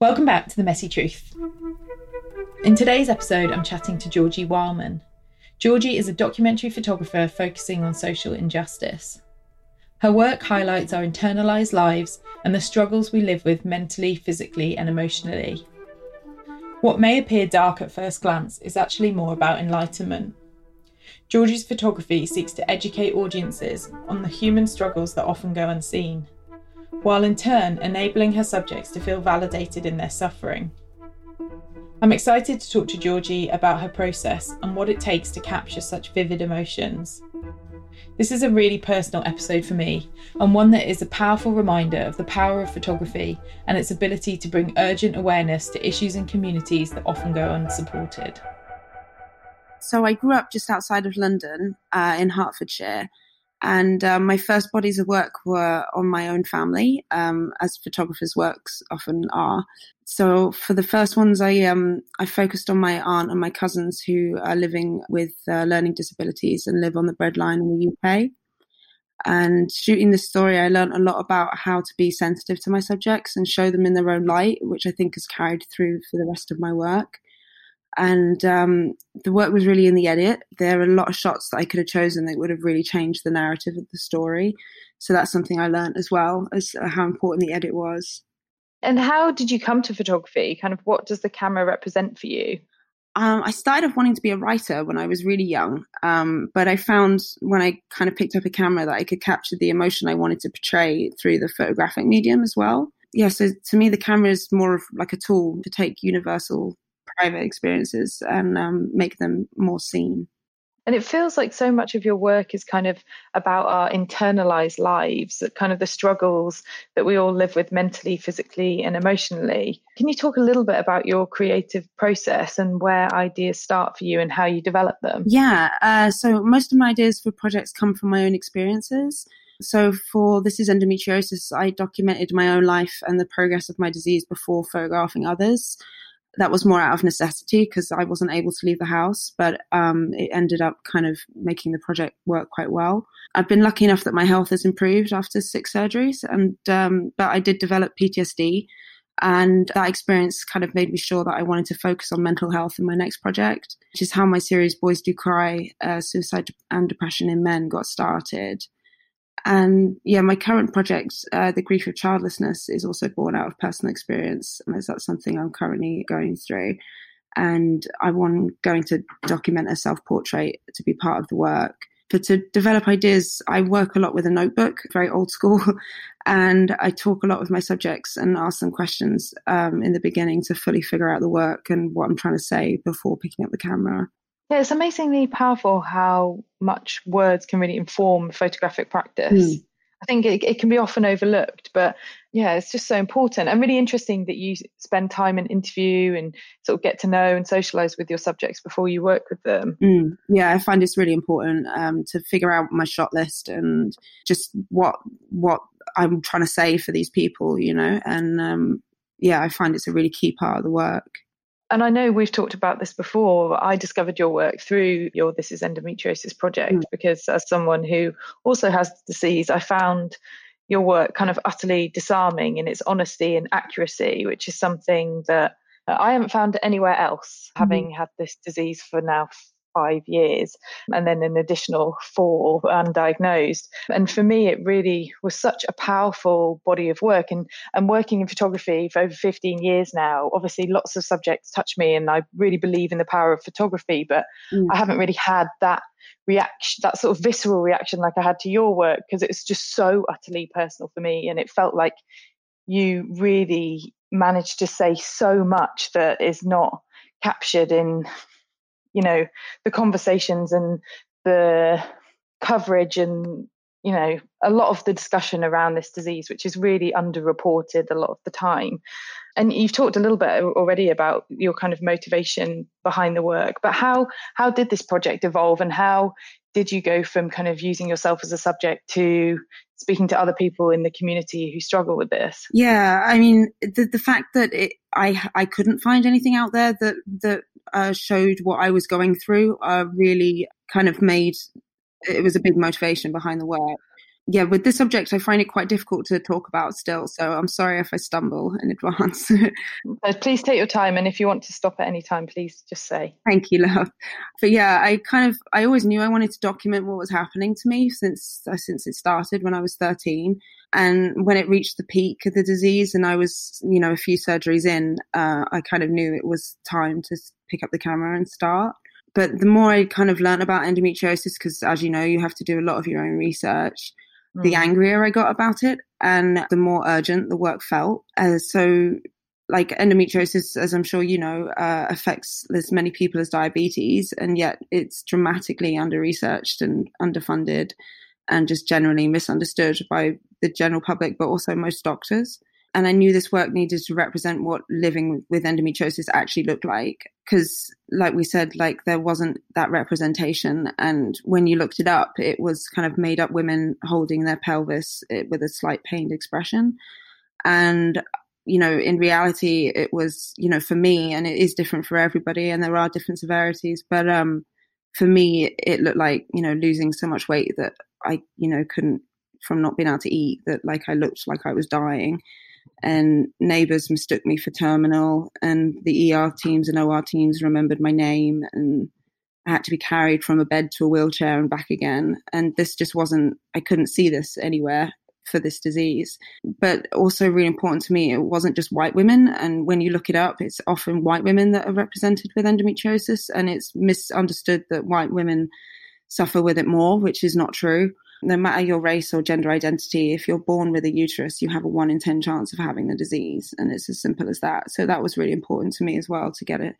Welcome back to The Messy Truth. In today's episode, I'm chatting to Georgie Wileman. Georgie is a documentary photographer focusing on social injustice. Her work highlights our internalized lives and the struggles we live with mentally, physically, and emotionally. What may appear dark at first glance is actually more about enlightenment. Georgie's photography seeks to educate audiences on the human struggles that often go unseen, while in turn enabling her subjects to feel validated in their suffering. I'm excited to talk to Georgie about her process and what it takes to capture such vivid emotions. This is a really personal episode for me, and one that is a powerful reminder of the power of photography and its ability to bring urgent awareness to issues and communities that often go unsupported. So I grew up just outside of London uh, in Hertfordshire. And um, my first bodies of work were on my own family, um, as photographers' works often are. So for the first ones, I um, I focused on my aunt and my cousins who are living with uh, learning disabilities and live on the breadline in the UK. And shooting this story, I learned a lot about how to be sensitive to my subjects and show them in their own light, which I think has carried through for the rest of my work. And um, the work was really in the edit. There are a lot of shots that I could have chosen that would have really changed the narrative of the story. So that's something I learned as well as how important the edit was. And how did you come to photography? Kind of what does the camera represent for you? Um, I started off wanting to be a writer when I was really young, um, but I found when I kind of picked up a camera that I could capture the emotion I wanted to portray through the photographic medium as well. Yeah, so to me, the camera is more of like a tool to take universal private experiences and um, make them more seen. And it feels like so much of your work is kind of about our internalized lives, kind of the struggles that we all live with mentally, physically, and emotionally. Can you talk a little bit about your creative process and where ideas start for you and how you develop them? Yeah. Uh, so most of my ideas for projects come from my own experiences. So for This is Endometriosis, I documented my own life and the progress of my disease before photographing others that was more out of necessity because I wasn't able to leave the house, but um, it ended up kind of making the project work quite well. I've been lucky enough that my health has improved after six surgeries, and um, but I did develop PTSD, and that experience kind of made me sure that I wanted to focus on mental health in my next project, which is how my series Boys Do Cry: uh, Suicide and Depression in Men got started. And yeah, my current project, uh, The Grief of Childlessness, is also born out of personal experience. as that's something I'm currently going through. And I'm going to document a self portrait to be part of the work. But to develop ideas, I work a lot with a notebook, very old school, and I talk a lot with my subjects and ask them questions um, in the beginning to fully figure out the work and what I'm trying to say before picking up the camera. Yeah, it's amazingly powerful how much words can really inform photographic practice. Mm. I think it, it, can be often overlooked, but yeah, it's just so important and really interesting that you spend time and interview and sort of get to know and socialize with your subjects before you work with them. Mm. Yeah, I find it's really important um, to figure out my shot list and just what what I'm trying to say for these people, you know, and um, yeah, I find it's a really key part of the work and I know we've talked about this before. I discovered your work through your This is Endometriosis project mm. because, as someone who also has the disease, I found your work kind of utterly disarming in its honesty and accuracy, which is something that I haven't found anywhere else, mm. having had this disease for now five years and then an additional four undiagnosed. And for me, it really was such a powerful body of work. And, and working in photography for over 15 years now, obviously lots of subjects touch me and I really believe in the power of photography, but mm. I haven't really had that reaction, that sort of visceral reaction like I had to your work because it's just so utterly personal for me. And it felt like you really managed to say so much that is not captured in you know the conversations and the coverage and you know a lot of the discussion around this disease which is really underreported a lot of the time. And you've talked a little bit already about your kind of motivation behind the work but how how did this project evolve and how did you go from kind of using yourself as a subject to speaking to other people in the community who struggle with this? Yeah i mean the the fact that it, i i couldn't find anything out there that that uh, showed what I was going through uh, really kind of made it was a big motivation behind the work. Yeah, with this subject, I find it quite difficult to talk about still. So I'm sorry if I stumble in advance. please take your time. And if you want to stop at any time, please just say. Thank you, love. But yeah, I kind of, I always knew I wanted to document what was happening to me since, uh, since it started when I was 13. And when it reached the peak of the disease and I was, you know, a few surgeries in, uh, I kind of knew it was time to pick up the camera and start but the more I kind of learned about endometriosis, because as you know, you have to do a lot of your own research, the mm. angrier I got about it and the more urgent the work felt. Uh, so, like endometriosis, as I'm sure you know, uh, affects as many people as diabetes, and yet it's dramatically under researched and underfunded and just generally misunderstood by the general public, but also most doctors and I knew this work needed to represent what living with endometriosis actually looked like. Because, like we said, like there wasn't that representation, and when you looked it up, it was kind of made up women holding their pelvis eh, with a slight pained expression, and you know, in reality, it was you know for me, and it is different for everybody, and there are different severities, but um, for me, it looked like you know losing so much weight that I you know couldn't from not being able to eat that like I looked like I was dying and neighbors mistook me for terminal and the ER teams and OR teams remembered my name and I had to be carried from a bed to a wheelchair and back again. And this just wasn't, I couldn't see this anywhere for this disease. But also, really important to me, it wasn't just white women. And when you look it up, it's often white women that are represented with endometriosis. And it's misunderstood that white women suffer with it more, which is not true no matter your race or gender identity, if you're born with a uterus, you have a one in 10 chance of having the disease. And it's as simple as that. So that was really important to me as well to get it,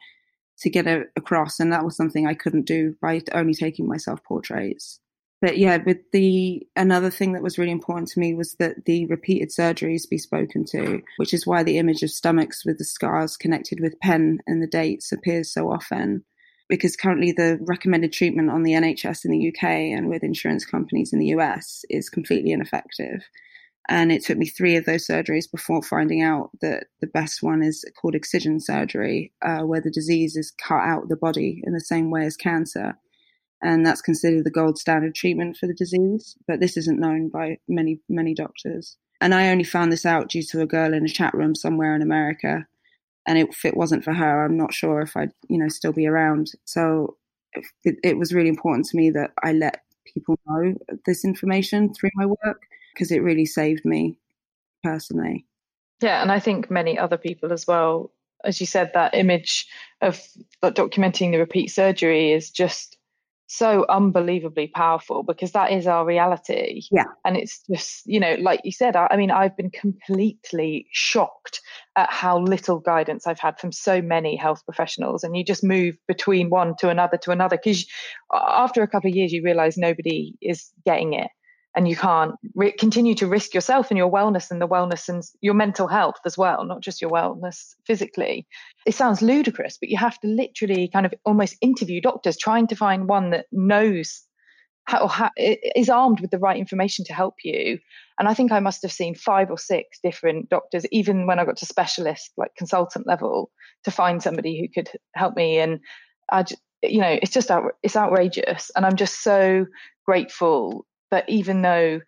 to get it across. And that was something I couldn't do by only taking my self portraits. But yeah, with the, another thing that was really important to me was that the repeated surgeries be spoken to, which is why the image of stomachs with the scars connected with pen and the dates appears so often because currently the recommended treatment on the NHS in the UK and with insurance companies in the US is completely ineffective. And it took me three of those surgeries before finding out that the best one is called excision surgery, uh, where the disease is cut out of the body in the same way as cancer. And that's considered the gold standard treatment for the disease. But this isn't known by many, many doctors. And I only found this out due to a girl in a chat room somewhere in America and if it wasn't for her, I'm not sure if I'd you know still be around. So it, it was really important to me that I let people know this information through my work because it really saved me personally. Yeah, and I think many other people as well. As you said, that image of documenting the repeat surgery is just so unbelievably powerful because that is our reality. Yeah. And it's just, you know, like you said, I, I, mean, I've been completely shocked at how little guidance I've had from so many health professionals. And you just move between one to another to another because after a couple of years, you realize nobody is getting it and you can't re- continue to risk yourself and your wellness and the wellness and your mental health as well, not just your wellness physically. It sounds ludicrous, but you have to literally kind of almost interview doctors trying to find one that knows how, how is armed with the right information to help you. And I think I must have seen five or six different doctors, even when I got to specialist, like consultant level, to find somebody who could help me. And I, you know, it's just out, it's outrageous, and I'm just so grateful but even though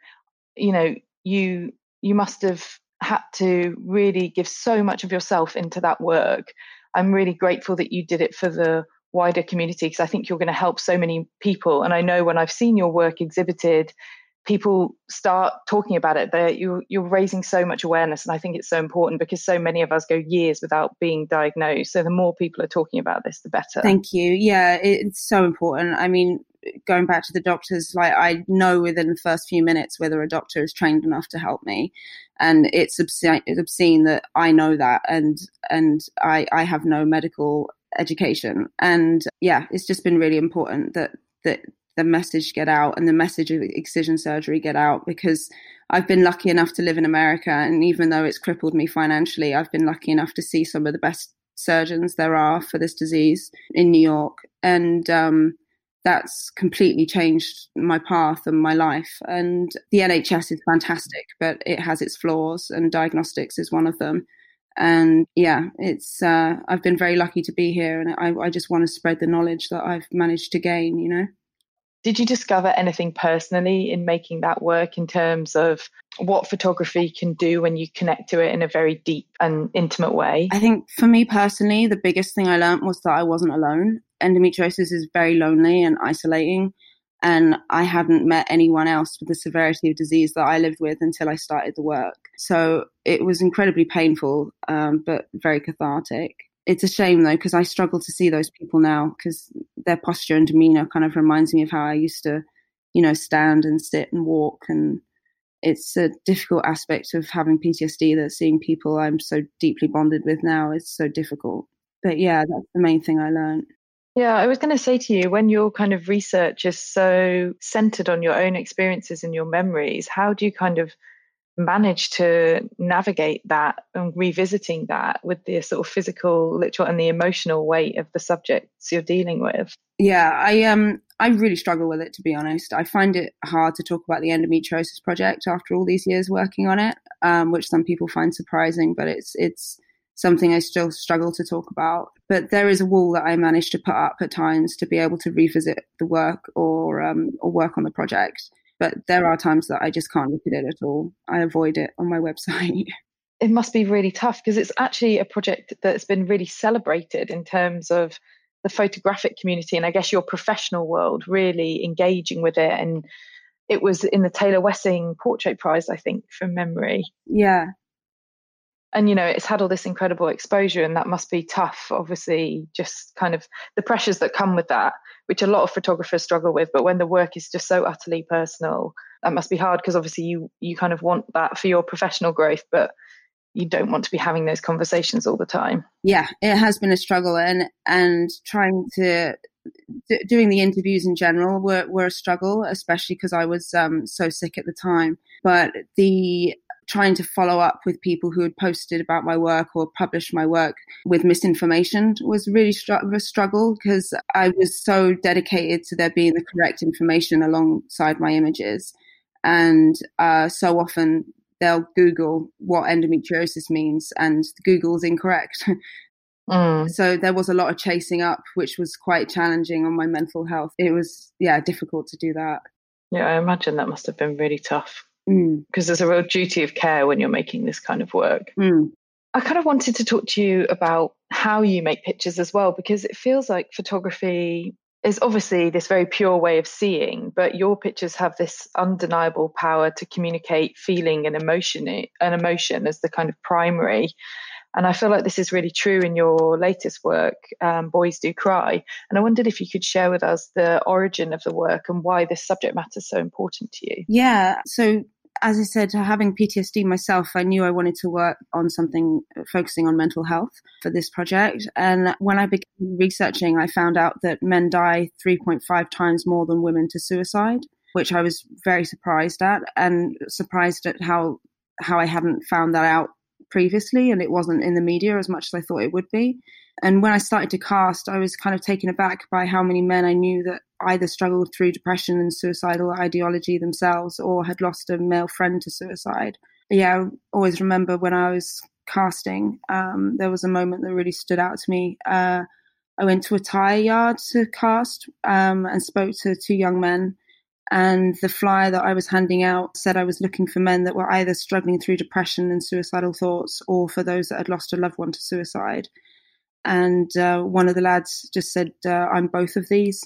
you know you you must have had to really give so much of yourself into that work. I'm really grateful that you did it for the wider community because i think you're going to help so many people. And i know when i've seen your work exhibited people start talking about it you're, you're raising so much awareness and i think it's so important because so many of us go years without being diagnosed. So the more people are talking about this the better. Thank you. Yeah it's so important. I mean going back to the doctors like i know within the first few minutes whether a doctor is trained enough to help me. And it's obscene, it's obscene that i know that and and i i have no medical education. And yeah it's just been really important that that the message get out and the message of excision surgery get out because I've been lucky enough to live in America. And even though it's crippled me financially, I've been lucky enough to see some of the best surgeons there are for this disease in New York. And um, that's completely changed my path and my life. And the NHS is fantastic, but it has its flaws and diagnostics is one of them. And yeah, it's uh, I've been very lucky to be here, and I, I just want to spread the knowledge that I've managed to gain. You know. Did you discover anything personally in making that work in terms of what photography can do when you connect to it in a very deep and intimate way? I think for me personally, the biggest thing I learned was that I wasn't alone. Endometriosis is very lonely and isolating. And I hadn't met anyone else with the severity of disease that I lived with until I started the work. So it was incredibly painful, um, but very cathartic it's a shame though because I struggle to see those people now because their posture and demeanor kind of reminds me of how I used to, you know, stand and sit and walk, and it's a difficult aspect of having PTSD that seeing people I'm so deeply bonded with now is so difficult. But yeah, that's the main thing I learned. Yeah, I was going to say to you, when your kind of research is so centered on your own experiences and your memories, how do you kind of manage to navigate that and revisiting that with the sort of physical, literal, and the emotional weight of the subjects you're dealing with? Yeah, I um I really struggle with it to be honest. I find it hard to talk about the endometriosis project after all these years working on it, um, which some people find surprising, but it's it's something I still struggle to talk about. But there is a wall that I managed to put up at times to be able to revisit the work or um, or work on the project. But there are times that I just can't look at it at all. I avoid it on my website. It must be really tough because it's actually a project that's been really celebrated in terms of the photographic community and I guess your professional world really engaging with it. And it was in the Taylor Wessing Portrait Prize, I think, from memory. Yeah, and you know it's had all this incredible exposure and that must be tough obviously just kind of the pressures that come with that which a lot of photographers struggle with but when the work is just so utterly personal that must be hard because obviously you you kind of want that for your professional growth but you don't want to be having those conversations all the time. Yeah it has been a struggle and and trying to d- doing the interviews in general were, were a struggle especially because i was um, so sick at the time but the trying to follow up with people who had posted about my work or published my work with misinformation was really str- a struggle because I was so dedicated to there being the correct information alongside my images. And uh, so often they'll Google what endometriosis means, and Google's incorrect. Mm. So there was a lot of chasing up, which was quite challenging on my mental health. It was, yeah, difficult to do that. Yeah, I imagine that must have been really tough because mm. there's a real duty of care when you're making this kind of work. Mm. I kind of wanted to talk to you about how you make pictures as well, because it feels like photography is obviously this very pure way of seeing, but your pictures have this undeniable power to communicate feeling and emotion, and emotion as the kind of primary. And I feel like this is really true in your latest work, um, Boys Do Cry. And I wondered if you could share with us the origin of the work and why this subject matter is so important to you. Yeah. So as I said, having PTSD myself, I knew I wanted to work on something uh, focusing on mental health for this project. And when I began researching, I found out that men die 3.5 times more than women to suicide, which I was very surprised at and surprised at how how I hadn't found that out previously and it wasn't in the media as much as I thought it would be. And when I started to cast, I was kind of taken aback by how many men I knew that either struggled through depression and suicidal ideology themselves or had lost a male friend to suicide. Yeah, I always remember when I was casting, um, there was a moment that really stood out to me. Uh, I went to a tire yard to cast um, and spoke to two young men. And the flyer that I was handing out said I was looking for men that were either struggling through depression and suicidal thoughts or for those that had lost a loved one to suicide. And uh, one of the lads just said, uh, I'm both of these.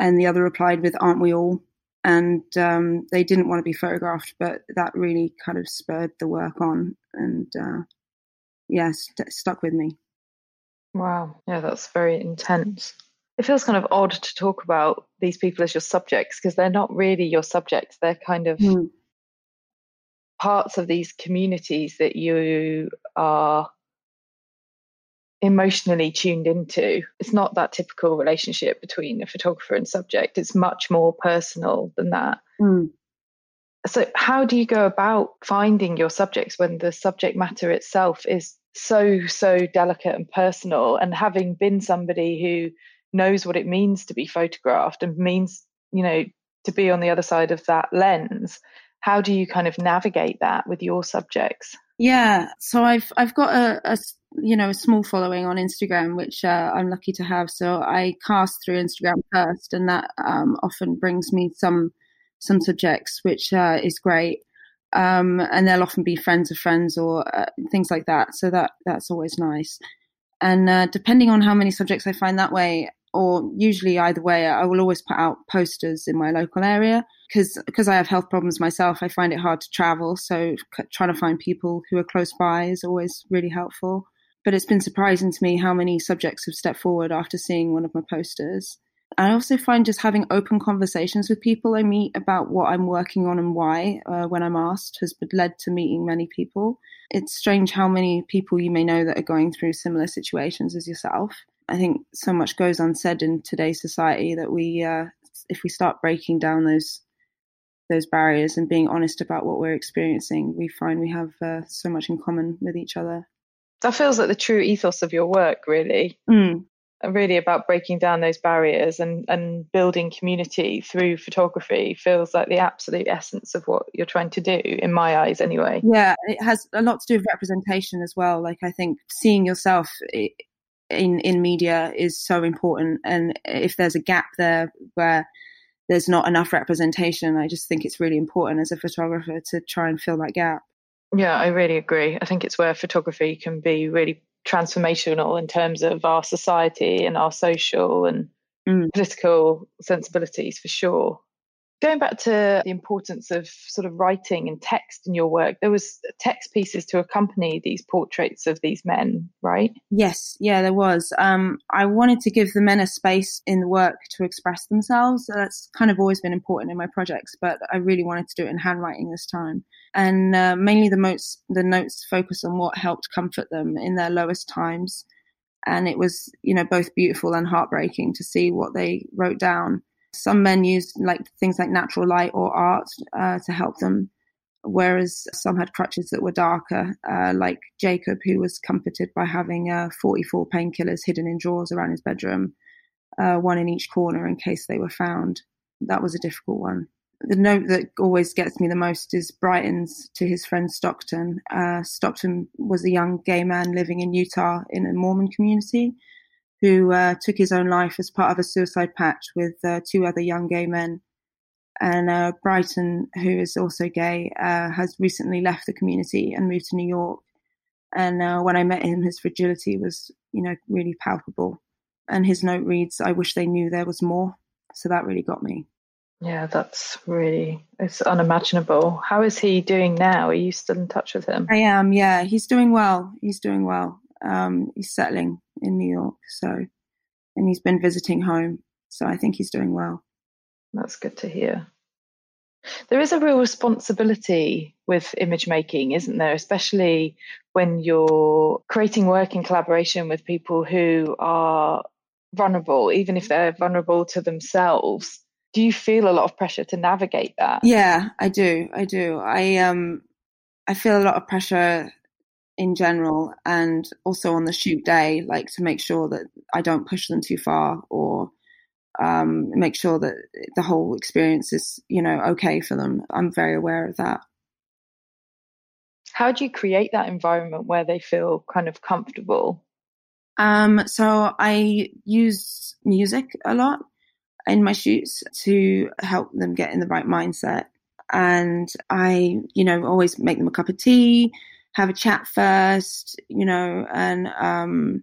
And the other replied with, Aren't we all? And um, they didn't want to be photographed, but that really kind of spurred the work on. And uh, yeah, st- stuck with me. Wow. Yeah, that's very intense. It feels kind of odd to talk about these people as your subjects because they're not really your subjects. They're kind of mm. parts of these communities that you are emotionally tuned into. It's not that typical relationship between a photographer and subject. It's much more personal than that. Mm. So, how do you go about finding your subjects when the subject matter itself is so, so delicate and personal? And having been somebody who knows what it means to be photographed and means, you know, to be on the other side of that lens, how do you kind of navigate that with your subjects? Yeah, so I've I've got a, a you know, a small following on Instagram, which uh, I'm lucky to have. So I cast through Instagram first, and that um, often brings me some some subjects, which uh, is great. Um, and they'll often be friends of friends or uh, things like that. So that that's always nice. And uh, depending on how many subjects I find that way, or usually either way, I will always put out posters in my local area because because I have health problems myself. I find it hard to travel, so trying to find people who are close by is always really helpful. But it's been surprising to me how many subjects have stepped forward after seeing one of my posters. I also find just having open conversations with people I meet about what I'm working on and why, uh, when I'm asked, has led to meeting many people. It's strange how many people you may know that are going through similar situations as yourself. I think so much goes unsaid in today's society that we, uh, if we start breaking down those those barriers and being honest about what we're experiencing, we find we have uh, so much in common with each other. That feels like the true ethos of your work, really. Mm. Really about breaking down those barriers and, and building community through photography feels like the absolute essence of what you're trying to do, in my eyes, anyway. Yeah, it has a lot to do with representation as well. Like, I think seeing yourself in in media is so important and if there's a gap there where there's not enough representation i just think it's really important as a photographer to try and fill that gap yeah i really agree i think it's where photography can be really transformational in terms of our society and our social and mm. political sensibilities for sure Going back to the importance of sort of writing and text in your work, there was text pieces to accompany these portraits of these men, right? Yes, yeah, there was. Um, I wanted to give the men a space in the work to express themselves. That's kind of always been important in my projects, but I really wanted to do it in handwriting this time. And uh, mainly the notes, the notes focus on what helped comfort them in their lowest times. And it was, you know, both beautiful and heartbreaking to see what they wrote down some men used like things like natural light or art uh, to help them, whereas some had crutches that were darker, uh, like Jacob, who was comforted by having uh, 44 painkillers hidden in drawers around his bedroom, uh, one in each corner in case they were found. That was a difficult one. The note that always gets me the most is Brighton's to his friend Stockton. Uh, Stockton was a young gay man living in Utah in a Mormon community who uh, took his own life as part of a suicide pact with uh, two other young gay men. And uh, Brighton, who is also gay, uh, has recently left the community and moved to New York. And uh, when I met him, his fragility was, you know, really palpable. And his note reads, "I wish they knew there was more." So that really got me. Yeah, that's really it's unimaginable. How is he doing now? Are you still in touch with him? I am. Yeah, he's doing well. He's doing well. Um, he's settling in New York. So, and he's been visiting home. So I think he's doing well. That's good to hear. There is a real responsibility with image making, isn't there? Especially when you're creating work in collaboration with people who are vulnerable, even if they're vulnerable to themselves. Do you feel a lot of pressure to navigate that? Yeah, I do. I do. I um I feel a lot of pressure in general and also on the shoot day like to make sure that i don't push them too far or um, make sure that the whole experience is you know okay for them i'm very aware of that how do you create that environment where they feel kind of comfortable um, so i use music a lot in my shoots to help them get in the right mindset and i you know always make them a cup of tea have a chat first, you know, and um,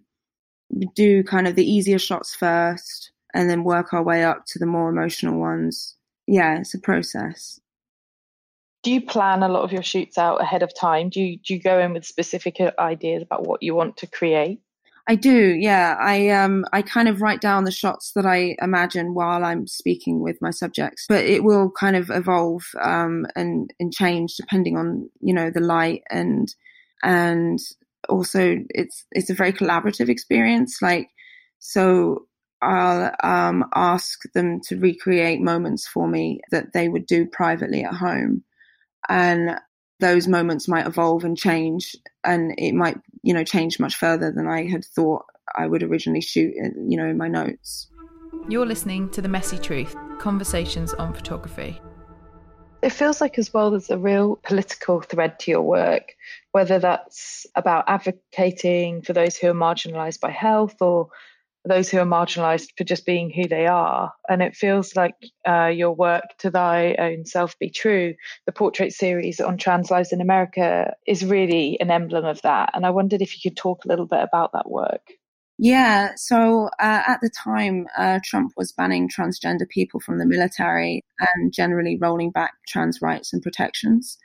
do kind of the easier shots first and then work our way up to the more emotional ones. Yeah, it's a process. Do you plan a lot of your shoots out ahead of time? Do you do you go in with specific ideas about what you want to create? I do, yeah. I um I kind of write down the shots that I imagine while I'm speaking with my subjects, but it will kind of evolve um and and change depending on you know the light and and also it's it's a very collaborative experience. Like so, I'll um ask them to recreate moments for me that they would do privately at home, and those moments might evolve and change and it might you know change much further than i had thought i would originally shoot in, you know in my notes. You're listening to the messy truth conversations on photography. It feels like, as well, there's a real political thread to your work, whether that's about advocating for those who are marginalised by health or those who are marginalised for just being who they are. And it feels like uh, your work, To Thy Own Self Be True, the portrait series on trans lives in America, is really an emblem of that. And I wondered if you could talk a little bit about that work. Yeah, so uh, at the time, uh, Trump was banning transgender people from the military and generally rolling back trans rights and protections.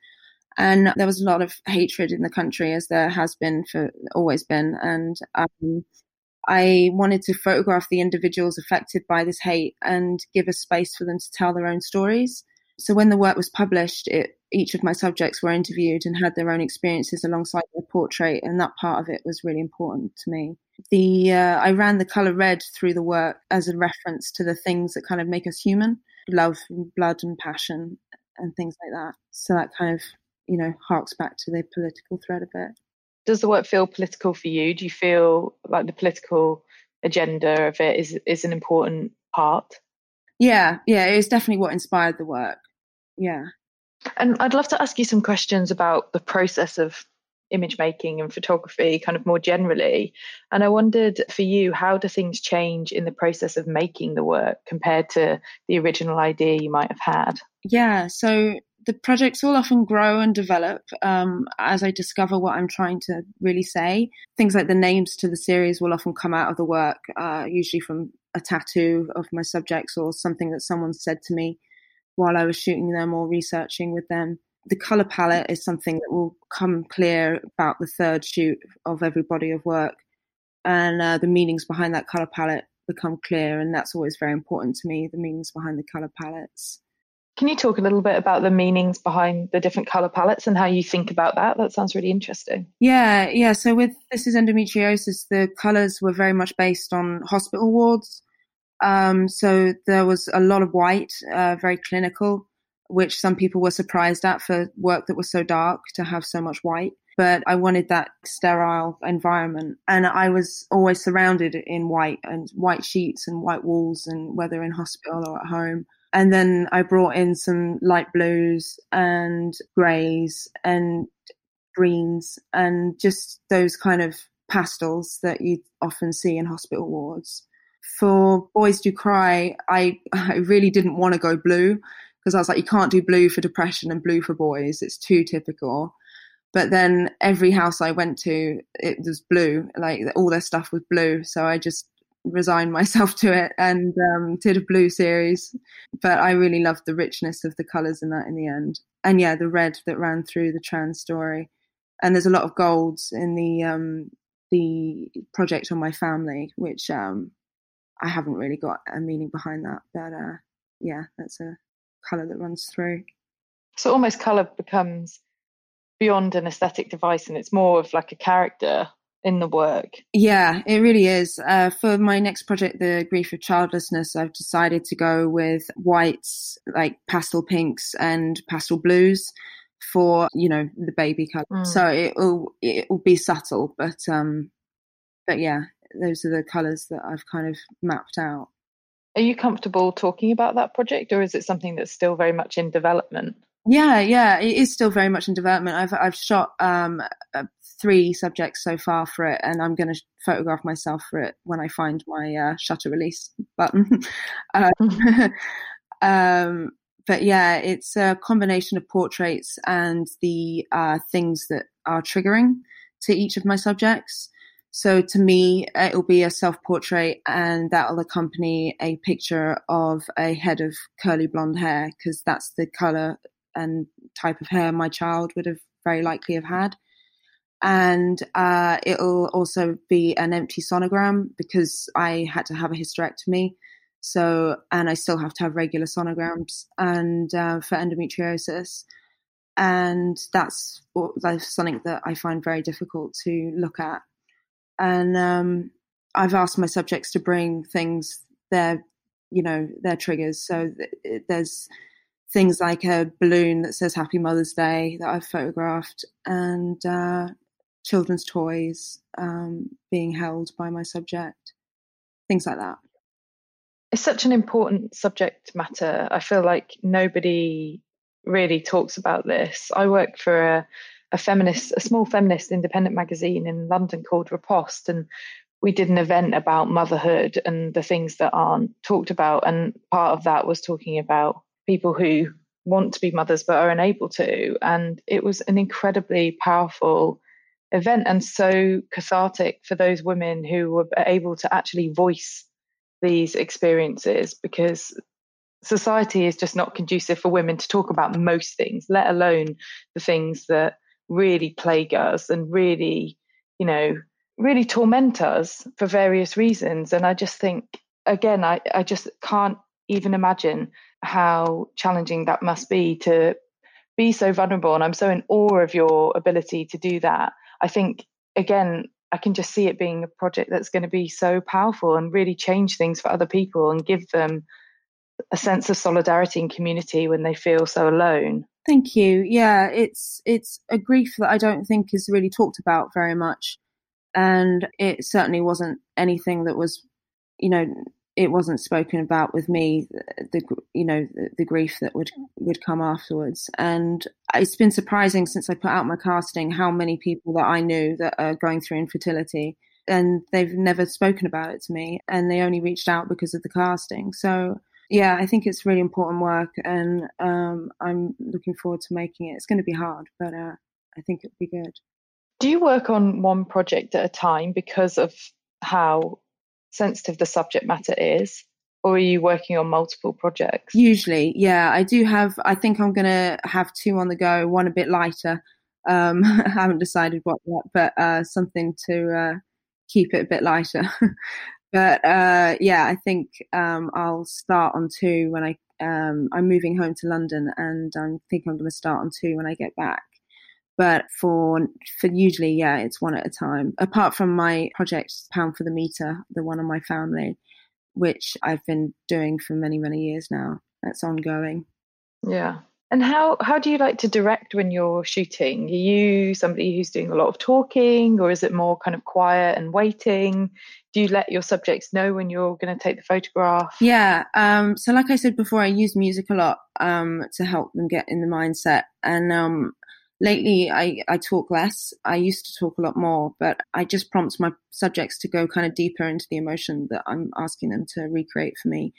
And there was a lot of hatred in the country, as there has been for always been. And um, I wanted to photograph the individuals affected by this hate and give a space for them to tell their own stories. So when the work was published, it, each of my subjects were interviewed and had their own experiences alongside their portrait, and that part of it was really important to me the uh, I ran the color red through the work as a reference to the things that kind of make us human, love, and blood, and passion, and things like that. So that kind of you know harks back to the political thread a bit. Does the work feel political for you? Do you feel like the political agenda of it is is an important part? Yeah, yeah, it is definitely what inspired the work. Yeah. And I'd love to ask you some questions about the process of image making and photography kind of more generally. And I wondered for you, how do things change in the process of making the work compared to the original idea you might have had? Yeah, so the projects will often grow and develop um, as I discover what I'm trying to really say. Things like the names to the series will often come out of the work, uh, usually from a tattoo of my subjects or something that someone said to me while I was shooting them or researching with them the color palette is something that will come clear about the third shoot of every body of work, and uh, the meanings behind that color palette become clear, and that's always very important to me. The meanings behind the color palettes. Can you talk a little bit about the meanings behind the different color palettes and how you think about that? That sounds really interesting. Yeah, yeah. So with this is endometriosis, the colors were very much based on hospital wards. Um, so there was a lot of white, uh, very clinical which some people were surprised at for work that was so dark to have so much white. But I wanted that sterile environment. And I was always surrounded in white and white sheets and white walls, and whether in hospital or at home. And then I brought in some light blues and greys and greens and just those kind of pastels that you often see in hospital wards. For Boys Do Cry, I, I really didn't want to go blue because I was like, you can't do blue for depression and blue for boys. It's too typical. But then every house I went to, it was blue. Like all their stuff was blue. So I just resigned myself to it and um, did a blue series. But I really loved the richness of the colours in that in the end. And yeah, the red that ran through the trans story. And there's a lot of golds in the um, the project on my family, which um, I haven't really got a meaning behind that. But uh, yeah, that's a colour that runs through. So almost colour becomes beyond an aesthetic device and it's more of like a character in the work. Yeah, it really is. Uh, for my next project, The Grief of Childlessness, I've decided to go with whites, like pastel pinks and pastel blues for, you know, the baby color. Mm. So it will, it will be subtle, but, um, but yeah, those are the colors that I've kind of mapped out. Are you comfortable talking about that project, or is it something that's still very much in development? Yeah, yeah, it is still very much in development. I've I've shot um, three subjects so far for it, and I'm going to photograph myself for it when I find my uh, shutter release button. uh, um, but yeah, it's a combination of portraits and the uh, things that are triggering to each of my subjects. So to me, it'll be a self portrait and that'll accompany a picture of a head of curly blonde hair because that's the color and type of hair my child would have very likely have had. And uh, it'll also be an empty sonogram because I had to have a hysterectomy. So, and I still have to have regular sonograms and uh, for endometriosis. And that's, that's something that I find very difficult to look at and um, I've asked my subjects to bring things their you know their triggers. So th- there's things like a balloon that says Happy Mother's Day that I've photographed, and uh, children's toys um, being held by my subject, things like that. It's such an important subject matter. I feel like nobody really talks about this. I work for a, a feminist, a small feminist independent magazine in London called Riposte, and we did an event about motherhood and the things that aren't talked about. And part of that was talking about people who want to be mothers but are unable to. And it was an incredibly powerful event and so cathartic for those women who were able to actually voice these experiences because society is just not conducive for women to talk about most things, let alone the things that really plague us and really, you know, really torment us for various reasons. And I just think, again, I, I just can't even imagine how challenging that must be to be so vulnerable. And I'm so in awe of your ability to do that. I think, again, I can just see it being a project that's going to be so powerful and really change things for other people and give them a sense of solidarity and community when they feel so alone. Thank you. Yeah, it's it's a grief that I don't think is really talked about very much, and it certainly wasn't anything that was, you know, it wasn't spoken about with me. The you know the, the grief that would would come afterwards, and it's been surprising since I put out my casting how many people that I knew that are going through infertility and they've never spoken about it to me and they only reached out because of the casting so yeah, I think it's really important work, and um, I'm looking forward to making it. It's going to be hard, but uh, I think it'll be good. Do you work on one project at a time because of how sensitive the subject matter is? Or are you working on multiple projects? Usually, yeah. I do have, I think I'm going to have two on the go, one a bit lighter. Um, I haven't decided what yet, but uh, something to uh, keep it a bit lighter. but uh, yeah, I think um, I'll start on two when I um, I'm moving home to London, and I think I'm going to start on two when I get back. But for for usually, yeah, it's one at a time. Apart from my project Pound for the Meter, the one on my family, which I've been doing for many many years now. That's ongoing. Yeah. And how how do you like to direct when you're shooting? Are you somebody who's doing a lot of talking, or is it more kind of quiet and waiting? Do you let your subjects know when you're going to take the photograph? Yeah. Um, so, like I said before, I use music a lot um, to help them get in the mindset. And um, lately, I, I talk less. I used to talk a lot more, but I just prompt my subjects to go kind of deeper into the emotion that I'm asking them to recreate for me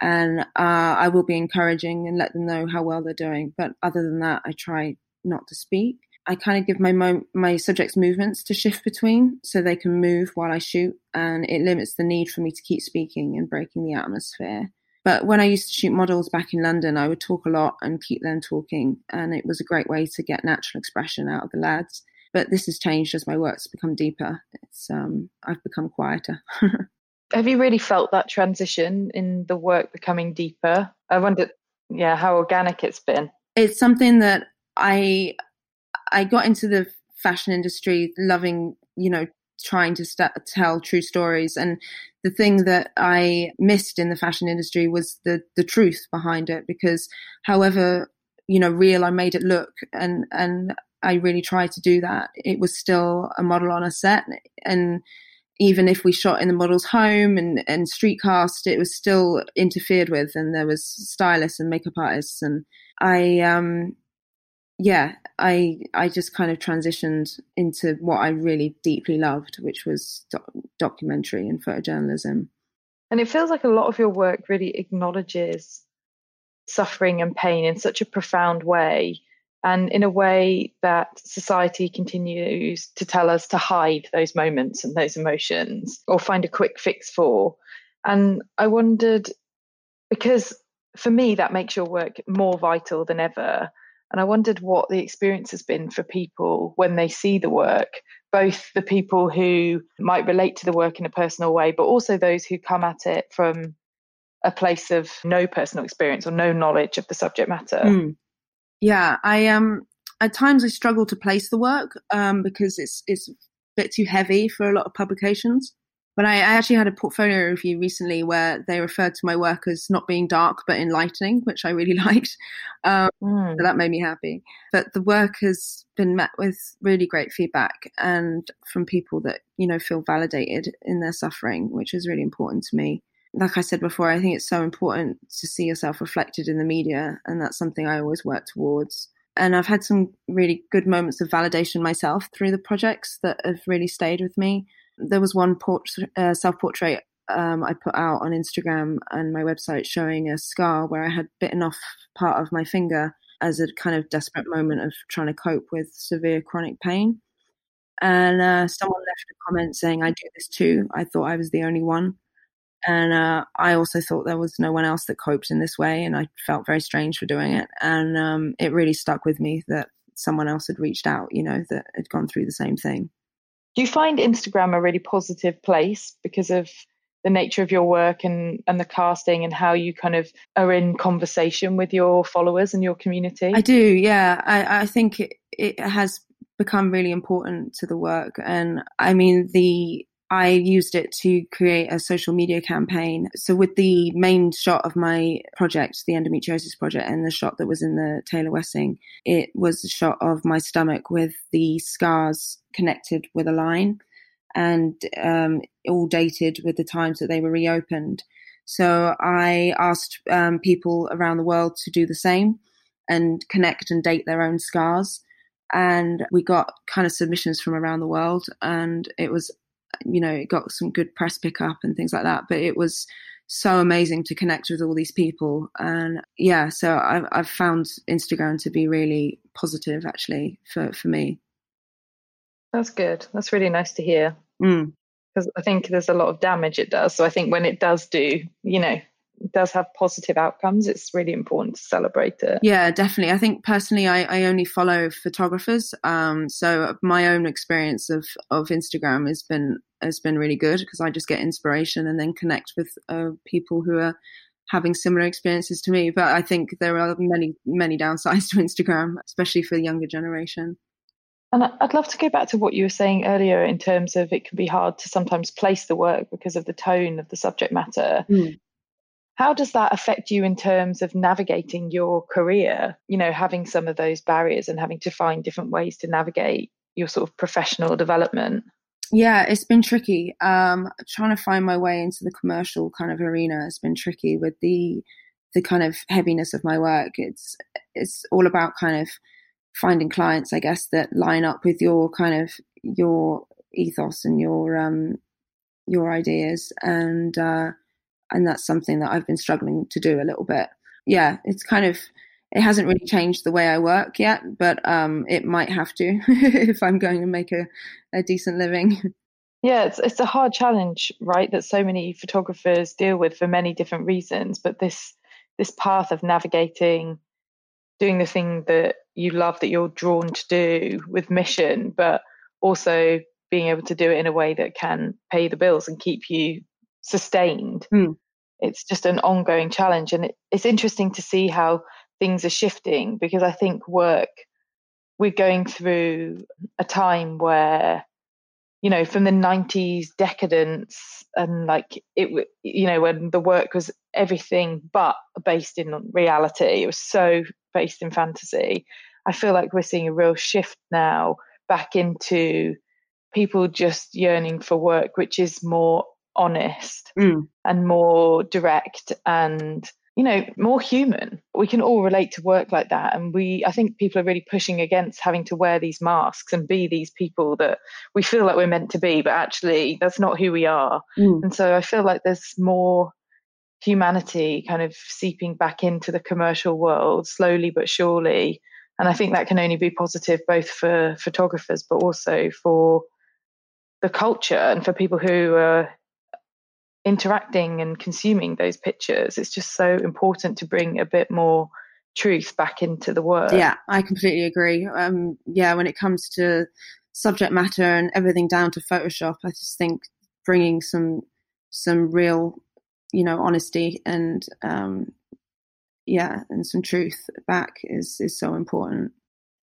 and uh, I will be encouraging and let them know how well they're doing. But other than that, I try not to speak. I kind of give my mo- my subjects movements to shift between, so they can move while I shoot, and it limits the need for me to keep speaking and breaking the atmosphere. But when I used to shoot models back in London, I would talk a lot and keep them talking, and it was a great way to get natural expression out of the lads. But this has changed as my work's become deeper. It's um, I've become quieter. Have you really felt that transition in the work becoming deeper? I wonder, yeah, how organic it's been. It's something that I I got into the fashion industry loving, you know, trying to st- tell true stories. And the thing that I missed in the fashion industry was the the truth behind it because however you know real I made it look and and I really tried to do that. It was still a model on a set. And even if we shot in the model's home and, and street cast, it was still interfered with, and there was stylists and makeup artists, and I, um, yeah, I I just kind of transitioned into what I really deeply loved, which was documentary and photojournalism. And it feels like a lot of your work really acknowledges suffering and pain in such a profound way and in a way that society continues to tell us to hide those moments and those emotions or find a quick fix for. And I wondered, because for me, that makes your work more vital than ever. And I wondered what the experience has been for people when they see the work, both the people who might relate to the work in a personal way, but also those who come at it from a place of no personal experience or no knowledge of the subject matter. Mm. Yeah, I um at times I struggle to place the work um because it's it's a bit too heavy for a lot of publications. But I, I actually had a portfolio review recently where they referred to my work as not being dark but enlightening, which I really liked. Um, mm. So that made me happy. But the work has been met with really great feedback and from people that you know feel validated in their suffering, which is really important to me. like I said before, I think it's so important to see yourself reflected in the media, and that's something I always work towards. And I've had some really good moments of validation myself through the projects that have really stayed with me. There was one uh, self portrait um, I put out on Instagram and my website showing a scar where I had bitten off part of my finger as a kind of desperate moment of trying to cope with severe chronic pain. And uh, someone left a comment saying, I do this too. I thought I was the only one. And uh, I also thought there was no one else that coped in this way, and I felt very strange for doing it. And um, it really stuck with me that someone else had reached out, you know, that had gone through the same thing. Do you find Instagram a really positive place because of the nature of your work and and the casting and how you kind of are in conversation with your followers and your community? I do, yeah. I, I think it, it has become really important to the work, and I mean the I used it to create a social media campaign. So with the main shot of my project, the endometriosis project, and the shot that was in the Taylor Wessing, it was a shot of my stomach with the scars connected with a line and um, all dated with the times that they were reopened. So I asked um, people around the world to do the same and connect and date their own scars. And we got kind of submissions from around the world, and it was you know, it got some good press pickup and things like that. But it was so amazing to connect with all these people. And yeah, so I've, I've found Instagram to be really positive actually for, for me. That's good. That's really nice to hear. Mm. Because I think there's a lot of damage it does. So I think when it does do, you know, does have positive outcomes, it's really important to celebrate it. Yeah, definitely. I think personally, I, I only follow photographers. Um, so my own experience of, of Instagram has been has been really good because I just get inspiration and then connect with uh, people who are having similar experiences to me. But I think there are many many downsides to Instagram, especially for the younger generation. And I'd love to go back to what you were saying earlier in terms of it can be hard to sometimes place the work because of the tone of the subject matter. Mm. How does that affect you in terms of navigating your career? You know, having some of those barriers and having to find different ways to navigate your sort of professional development? Yeah, it's been tricky. Um, trying to find my way into the commercial kind of arena has been tricky with the the kind of heaviness of my work. It's it's all about kind of finding clients, I guess, that line up with your kind of your ethos and your um your ideas and uh and that's something that I've been struggling to do a little bit. Yeah, it's kind of it hasn't really changed the way I work yet, but um, it might have to if I'm going to make a, a decent living. Yeah, it's it's a hard challenge, right? That so many photographers deal with for many different reasons. But this this path of navigating, doing the thing that you love, that you're drawn to do with mission, but also being able to do it in a way that can pay the bills and keep you sustained. Mm. It's just an ongoing challenge. And it, it's interesting to see how things are shifting because I think work, we're going through a time where, you know, from the 90s decadence and like it, you know, when the work was everything but based in reality, it was so based in fantasy. I feel like we're seeing a real shift now back into people just yearning for work which is more honest mm. and more direct and you know more human we can all relate to work like that and we i think people are really pushing against having to wear these masks and be these people that we feel like we're meant to be but actually that's not who we are mm. and so i feel like there's more humanity kind of seeping back into the commercial world slowly but surely and i think that can only be positive both for photographers but also for the culture and for people who are interacting and consuming those pictures, it's just so important to bring a bit more truth back into the work. Yeah, I completely agree. Um, yeah, when it comes to subject matter and everything down to Photoshop, I just think bringing some some real, you know, honesty and um, yeah, and some truth back is is so important.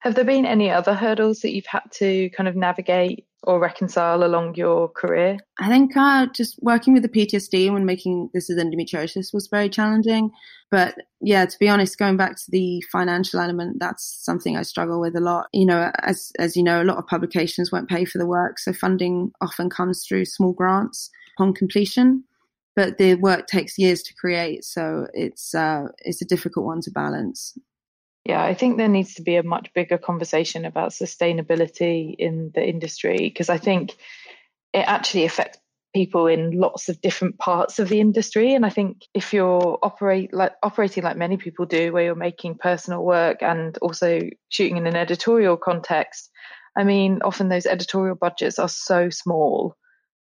Have there been any other hurdles that you've had to kind of navigate or reconcile along your career? I think uh, just working with the PTSD when making this is endometriosis was very challenging. But yeah, to be honest, going back to the financial element, that's something I struggle with a lot. You know, as as you know, a lot of publications won't pay for the work, so funding often comes through small grants upon completion. but the work takes years to create, so it's uh, it's a difficult one to balance. Yeah, I think there needs to be a much bigger conversation about sustainability in the industry because I think it actually affects people in lots of different parts of the industry. And i think if you're operate like operating like many people do where you're making personal work and also shooting in an editorial context i mean often those editorial budgets are so small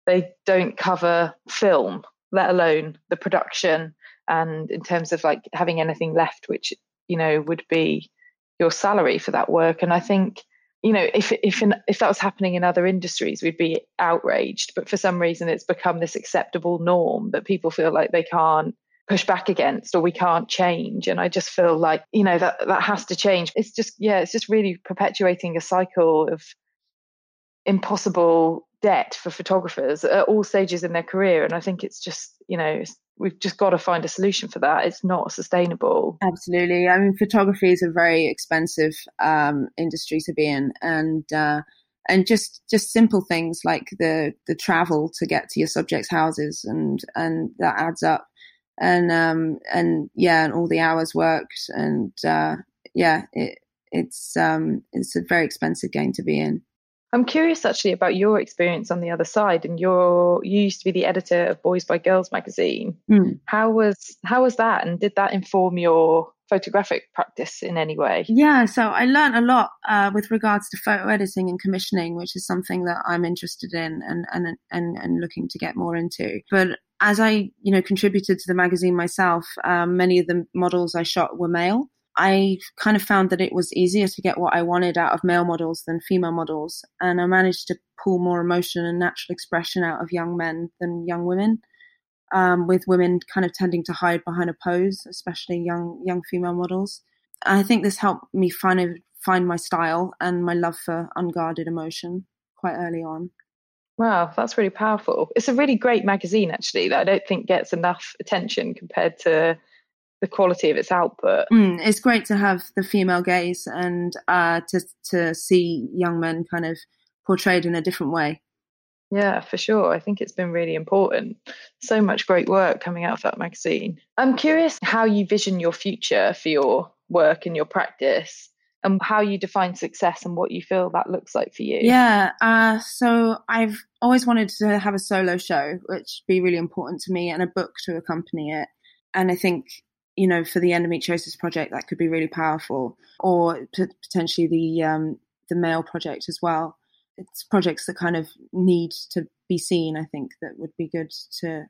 they don't cover film let alone the production. And in terms of like having anything left which you know would be your salary for that work and i think you know, if if in, if that was happening in other industries, we'd be outraged. But for some reason, it's become this acceptable norm that people feel like they can't push back against or we can't change. And I just feel like you know that that has to change. It's just yeah, it's just really perpetuating a cycle of impossible debt for photographers at all stages in their career. And I think it's just you know we've just got to find a solution for that. It's not sustainable. Absolutely. I mean, photography is a very expensive um, industry to be in, and uh, and just just simple things like the the travel to get to your subjects' houses, and and that adds up, and um and yeah, and all the hours worked, and uh, yeah, it it's um it's a very expensive game to be in. I'm curious actually about your experience on the other side. And you're you used to be the editor of Boys by Girls magazine. Mm. How was how was that? And did that inform your photographic practice in any way? Yeah, so I learned a lot uh, with regards to photo editing and commissioning, which is something that I'm interested in and and and and looking to get more into. But as I, you know, contributed to the magazine myself, um, many of the models I shot were male. I kind of found that it was easier to get what I wanted out of male models than female models. And I managed to pull more emotion and natural expression out of young men than young women. Um, with women kind of tending to hide behind a pose, especially young young female models. I think this helped me find find my style and my love for unguarded emotion quite early on. Wow, that's really powerful. It's a really great magazine, actually, that I don't think gets enough attention compared to the quality of its output. Mm, it's great to have the female gaze and uh, to to see young men kind of portrayed in a different way. Yeah, for sure. I think it's been really important. So much great work coming out of that magazine. I'm curious how you vision your future for your work and your practice and how you define success and what you feel that looks like for you. Yeah, uh, so I've always wanted to have a solo show, which would be really important to me, and a book to accompany it. And I think you know, for the endometriosis project, that could be really powerful, or p- potentially the um, the male project as well. It's projects that kind of need to be seen. I think that would be good to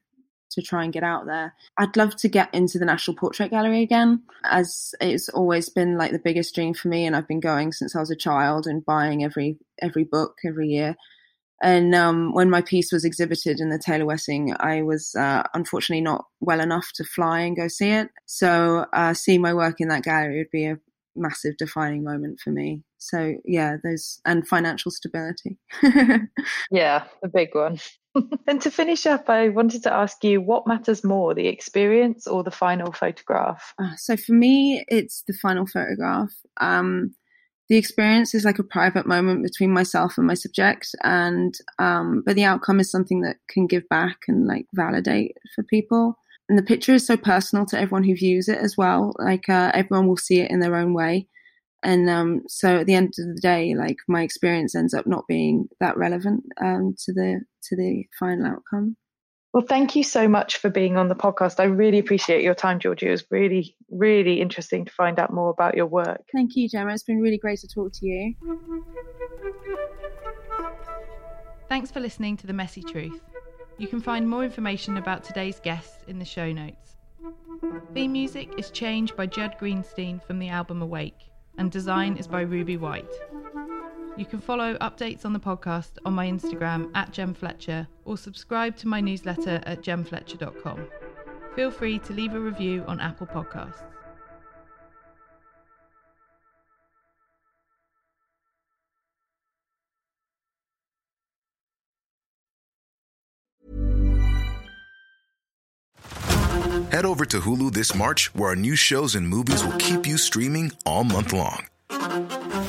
to try and get out there. I'd love to get into the National Portrait Gallery again, as it's always been like the biggest dream for me, and I've been going since I was a child and buying every every book every year. And um, when my piece was exhibited in the Taylor Wessing, I was uh, unfortunately not well enough to fly and go see it. So uh, seeing my work in that gallery would be a massive defining moment for me. So yeah, those and financial stability. yeah, a big one. and to finish up, I wanted to ask you what matters more, the experience or the final photograph? Uh, so for me, it's the final photograph. Um, the experience is like a private moment between myself and my subject and um, but the outcome is something that can give back and like validate for people. And the picture is so personal to everyone who views it as well like uh, everyone will see it in their own way. And um, so at the end of the day like my experience ends up not being that relevant um, to the to the final outcome well, thank you so much for being on the podcast. I really appreciate your time, Georgie. It was really, really interesting to find out more about your work. Thank you, Gemma. It's been really great to talk to you. Thanks for listening to The Messy Truth. You can find more information about today's guests in the show notes. Theme music is changed by Judd Greenstein from the album Awake, and design is by Ruby Wight. You can follow updates on the podcast on my Instagram at Gem Fletcher or subscribe to my newsletter at gemfletcher.com. Feel free to leave a review on Apple Podcasts. Head over to Hulu this March, where our new shows and movies will keep you streaming all month long